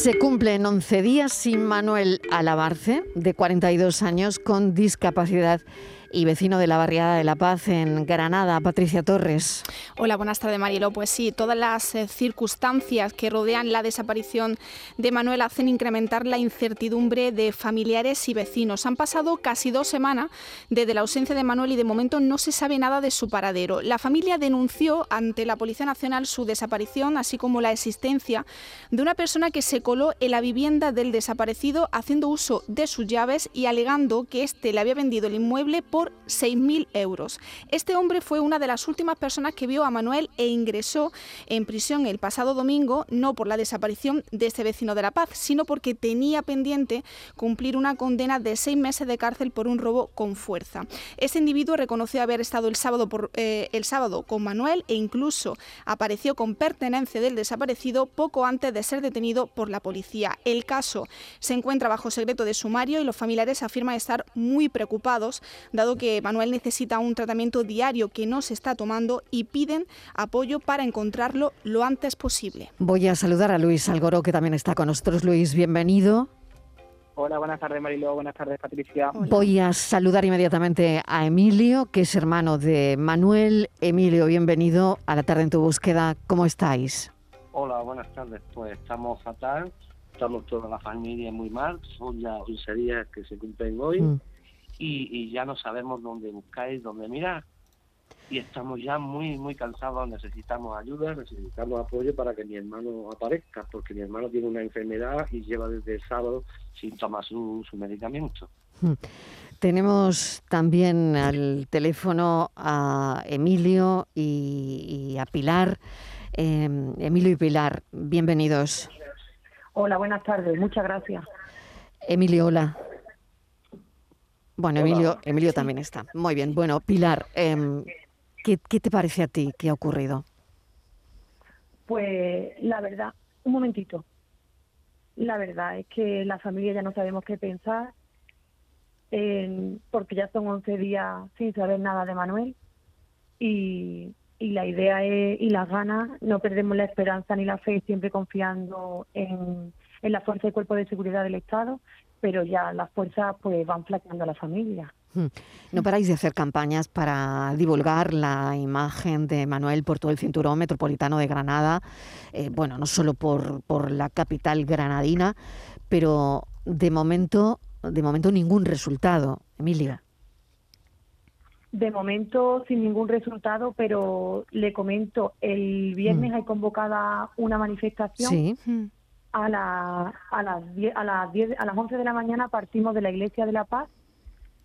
Se cumplen 11 días sin Manuel Alabarce, de 42 años, con discapacidad y vecino de la barriada de La Paz en Granada, Patricia Torres. Hola, buenas tardes, Marielo. Pues sí, todas las eh, circunstancias que rodean la desaparición de Manuel hacen incrementar la incertidumbre de familiares y vecinos. Han pasado casi dos semanas desde la ausencia de Manuel y de momento no se sabe nada de su paradero. La familia denunció ante la Policía Nacional su desaparición, así como la existencia de una persona que se coló en la vivienda del desaparecido haciendo uso de sus llaves y alegando que éste le había vendido el inmueble por 6.000 euros. Este hombre fue una de las últimas personas que vio a Manuel e ingresó en prisión el pasado domingo, no por la desaparición de este vecino de La Paz, sino porque tenía pendiente cumplir una condena de seis meses de cárcel por un robo con fuerza. Este individuo reconoció haber estado el sábado, por, eh, el sábado con Manuel e incluso apareció con pertenencia del desaparecido poco antes de ser detenido por la policía. El caso se encuentra bajo secreto de sumario y los familiares afirman estar muy preocupados, dado que Manuel necesita un tratamiento diario que no se está tomando y piden apoyo para encontrarlo lo antes posible. Voy a saludar a Luis Algoró, que también está con nosotros. Luis, bienvenido. Hola, buenas tardes Marilo, buenas tardes Patricia. Voy a saludar inmediatamente a Emilio, que es hermano de Manuel. Emilio, bienvenido a la tarde en tu búsqueda. ¿Cómo estáis? Hola, buenas tardes. Pues estamos fatal, estamos toda la familia muy mal. Son ya 11 días que se cumplen hoy. Mm y, ya no sabemos dónde buscáis, dónde mirar. Y estamos ya muy, muy cansados, necesitamos ayuda, necesitamos apoyo para que mi hermano aparezca, porque mi hermano tiene una enfermedad y lleva desde el sábado sin tomar su, medicamento. Hmm. Tenemos también al teléfono a Emilio y, a Pilar. Em, Emilio y Pilar, bienvenidos. Hola, buenas tardes, muchas gracias. Emilio, hola. Bueno, Emilio, Emilio también está. Muy bien. Bueno, Pilar, em, ¿qué, te parece a ti que ha ocurrido? Pues la verdad, un momentito. La verdad es que la familia ya no sabemos qué pensar, porque ya son 11 días sin saber nada de Manuel y, y la idea es, y las ganas, no perdemos la esperanza ni la fe, siempre confiando en, en la fuerza y cuerpo de seguridad del Estado pero ya las fuerzas pues van flaqueando a la familia. Hmm. No paráis de hacer campañas para divulgar la imagen de Manuel por todo el cinturón metropolitano de Granada, eh, bueno, no solo por, por la capital granadina, pero de momento, de momento ningún resultado, Emilia. De momento sin ningún resultado, pero le comento, el viernes hmm. hay convocada una manifestación. Sí. A, la, a, las 10, a, las 10, a las 11 de la mañana partimos de la Iglesia de la Paz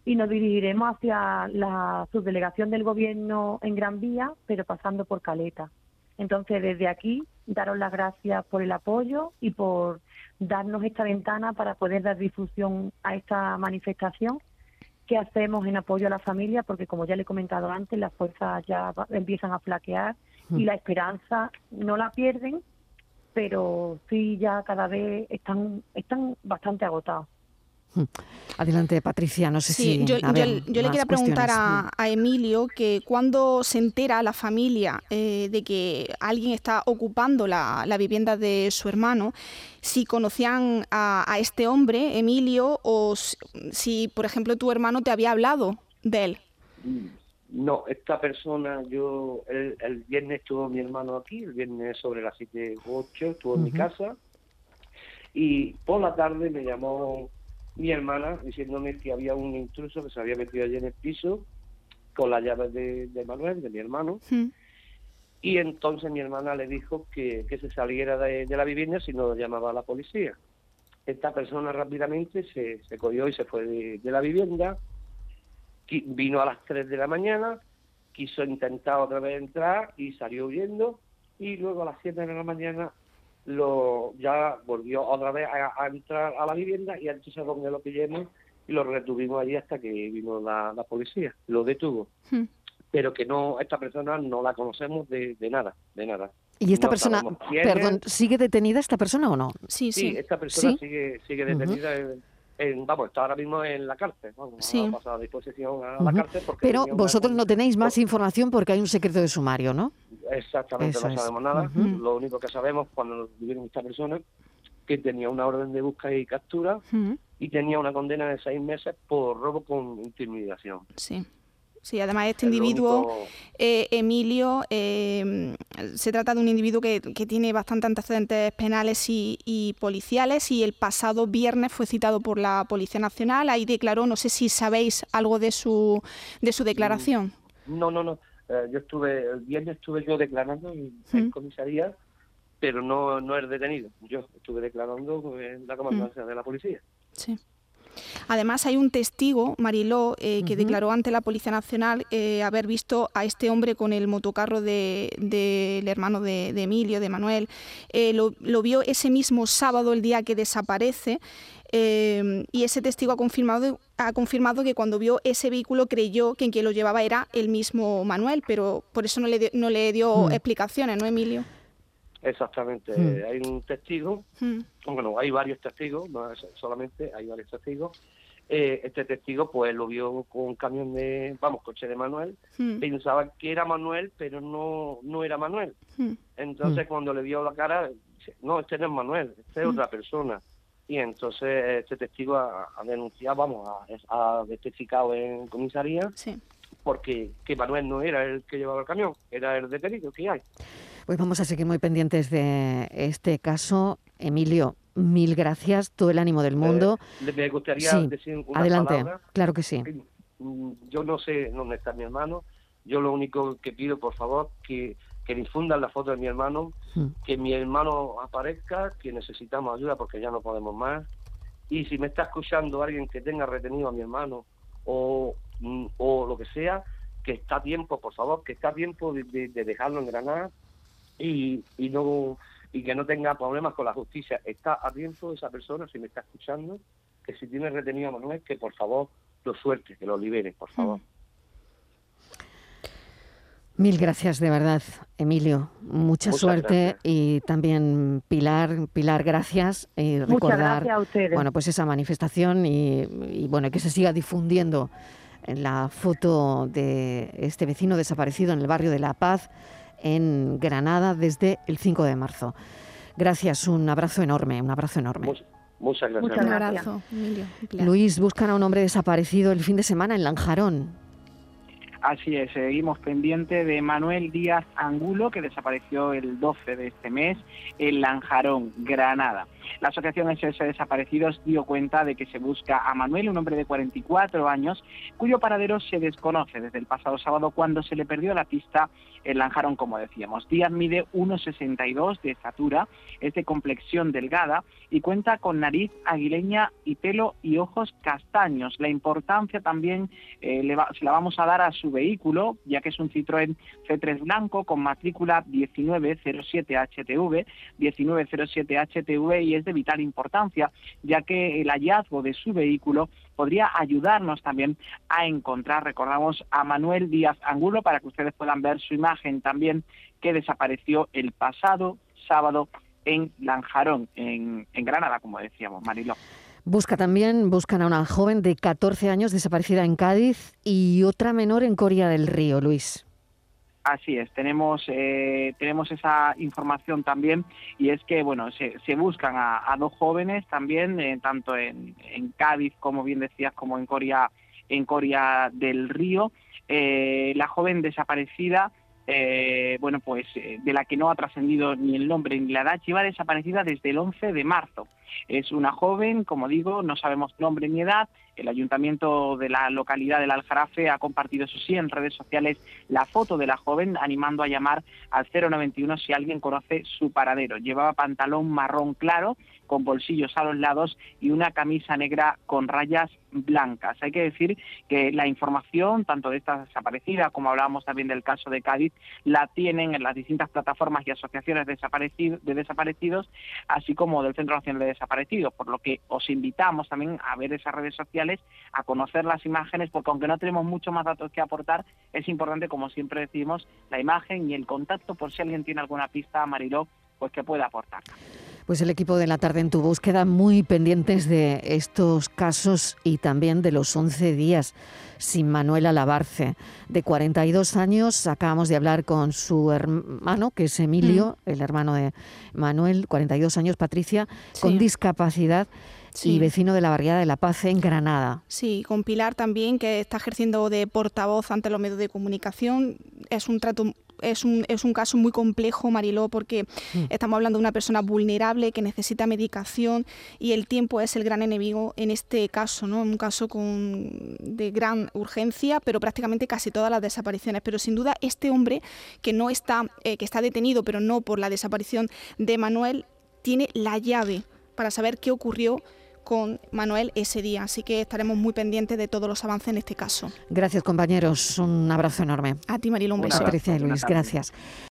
y nos dirigiremos hacia la subdelegación del gobierno en Gran Vía, pero pasando por Caleta. Entonces, desde aquí, daros las gracias por el apoyo y por darnos esta ventana para poder dar difusión a esta manifestación. Que hacemos en apoyo a la familia, porque como ya le he comentado antes, las fuerzas ya empiezan a flaquear y la esperanza no la pierden, pero sí ya cada vez están, están bastante agotados. Hmm. Adelante, Patricia, no sé si... Yo, yo, le quería preguntar a, Emilio que cuando se entera la familia eh, de que alguien está ocupando la, vivienda de su hermano, si conocían a, a, este hombre, Emilio, o si, por ejemplo, tu hermano te había hablado de él. No, esta persona, yo, el, viernes estuvo mi hermano aquí, el viernes sobre las 7 o 8 estuvo en mi casa y por la tarde me llamó mi hermana diciéndome que había un intruso que se había metido allí en el piso con las llaves de, Manuel, de mi hermano. Y entonces mi hermana le dijo que, se saliera de, la vivienda si no llamaba a la policía. Esta persona rápidamente se, se cogió y se fue de la vivienda vino a las 3 de la mañana, quiso intentar otra vez entrar y salió huyendo y luego a las 7 de la mañana lo ya volvió otra vez a, entrar a la vivienda y entonces es donde lo pillemos y lo retuvimos allí hasta que vino la, policía, lo detuvo. Hmm. Pero que no, esta persona no la conocemos de, nada, de nada. ¿Y esta persona, perdón, sigue detenida esta persona o no? Sí, sí. esta persona sigue, sigue detenida vamos, está ahora mismo en la cárcel, vamos, ha pasado a disposición a la cárcel. Pero vosotros no tenéis más información porque hay un secreto de sumario, ¿no? Exactamente, no sabemos nada. Lo único que sabemos cuando vivimos esta persona que tenía una orden de búsqueda y captura y tenía una condena de seis meses por robo con intimidación. Sí. Sí, además este individuo, eh, Emilio, eh, se trata de un individuo que, tiene bastantes antecedentes penales y, policiales y el pasado viernes fue citado por la Policía Nacional. Ahí declaró, no sé si sabéis algo de su, de su declaración. No, no, no. Eh, yo estuve, el viernes estuve yo declarando en, comisaría, pero no, no es detenido. Yo estuve declarando en la comandancia de la policía. Sí. Además, hay un testigo, Mariló, eh, que declaró ante la Policía Nacional eh, haber visto a este hombre con el motocarro del de, hermano de, Emilio, de Manuel. Eh, lo, vio ese mismo sábado, el día que desaparece. y ese testigo ha confirmado, ha confirmado que cuando vio ese vehículo creyó que quien lo llevaba era el mismo Manuel, pero por eso no le, dio, no le dio explicaciones, ¿no, Emilio? Exactamente, hmm. hay un testigo, hmm. bueno, hay varios testigos, no solamente, hay varios testigos. Eh, este testigo pues lo vio con un camión de, vamos, coche de Manuel, hmm. pensaba que era Manuel, pero no, no era Manuel. Entonces cuando le vio la cara, dice, no, este no es Manuel, este es otra persona. Y entonces este testigo ha, denunciado, vamos, ha, ha testificado en comisaría porque que Manuel no era el que llevaba el camión, era el detenido que hay. Pues vamos a seguir muy pendientes de este caso. Emilio, mil gracias, todo el ánimo del mundo. Eh, me gustaría decir una adelante, claro que sí. Mm, yo no sé dónde está mi hermano. Yo lo único que pido, por favor, que, que difundan la foto de mi hermano, hmm. que mi hermano aparezca, que necesitamos ayuda porque ya no podemos más. Y si me está escuchando alguien que tenga retenido a mi hermano o, mm, o lo que sea, que está a tiempo, por favor, que está a tiempo de dejarlo en Granada y, y no y que no tenga problemas con la justicia. Está a tiempo esa persona, si me está escuchando, que si tiene retenido a Manuel, que por favor lo suelte, que lo libere, por favor. Mil gracias de verdad, Emilio. Mucha suerte y también Pilar, Pilar, gracias y recordar bueno, pues esa manifestación y, y, bueno, que se siga difundiendo la foto de este vecino desaparecido en el barrio de La Paz en Granada desde el 5 de marzo. Gracias, un abrazo enorme, un abrazo enorme. Muchas gracias. Un abrazo, Emilio. Luis, buscan a un hombre desaparecido el fin de semana en Lanjarón. Así es, seguimos pendiente de Manuel Díaz Angulo, que desapareció el 12 de este mes en Lanjarón, Granada. La Asociación SOS Desaparecidos dio cuenta de que se busca a Manuel, un hombre de 44 años, cuyo paradero se desconoce desde el pasado sábado cuando se le perdió la pista en Lanjarón, como decíamos. Díaz mide 1,62 de estatura, es de complexión delgada y cuenta con nariz aguileña y pelo y ojos castaños. La importancia también eh, se la vamos a dar a su vehículo, ya que es un Citroën C3 blanco con matrícula 1907HTV, 1907HTV y es de vital importancia, ya que el hallazgo de su vehículo podría ayudarnos también a encontrar, recordamos, a Manuel Díaz Angulo para que ustedes puedan ver su imagen también que desapareció el pasado sábado en Lanjarón, en, Granada, como decíamos, Mariló. Busca también, buscan a una joven de 14 años desaparecida en Cádiz y otra menor en Coria del Río, Luis. Así es, tenemos, eh, tenemos esa información también y es que bueno se, buscan a, dos jóvenes también, eh, tanto en, en, Cádiz como bien decías, como en Coria, en Coria del Río. Eh, la joven desaparecida eh, bueno, pues eh, de la que no ha trascendido ni el nombre ni la edad, lleva desaparecida desde el 11 de marzo. Es una joven, como digo, no sabemos nombre ni edad. El ayuntamiento de la localidad del Aljarafe ha compartido, eso sí, en redes sociales la foto de la joven, animando a llamar al 091 si alguien conoce su paradero. Llevaba pantalón marrón claro, con bolsillos a los lados y una camisa negra con rayas blancas. Hay que decir que la información, tanto de esta desaparecida como hablábamos también del caso de Cádiz, la tienen en las distintas plataformas y asociaciones de desaparecidos, así como del Centro Nacional de Desaparecidos, por lo que os invitamos también a ver esas redes sociales, a conocer las imágenes, porque aunque no tenemos mucho más datos que aportar, es importante, como siempre decimos, la imagen y el contacto por si alguien tiene alguna pista, Mariló, pues que pueda aportar. Pues el equipo de la tarde en tu búsqueda muy pendientes de estos casos y también de los 11 días sin Manuel Alabarce, de 42 años. Acabamos de hablar con su hermano, que es Emilio, mm. el hermano de Manuel, 42 años, Patricia, con discapacidad. y vecino de la barriada de La Paz en Granada. Sí, con Pilar también, que está ejerciendo de portavoz ante los medios de comunicación. Es un trato es un, es un caso muy complejo, Mariló, porque mm. estamos hablando de una persona vulnerable que necesita medicación y el tiempo es el gran enemigo en este caso, ¿no? Un caso con, de gran urgencia, pero prácticamente casi todas las desapariciones. Pero sin duda este hombre que no está, eh, que está detenido, pero no por la desaparición de Manuel, tiene la llave para saber qué ocurrió con Manuel ese día. Así que estaremos muy pendientes de todos los avances en este caso. Gracias, compañeros. Un abrazo enorme. A ti, Marilón. Patricia y Luis, gracias.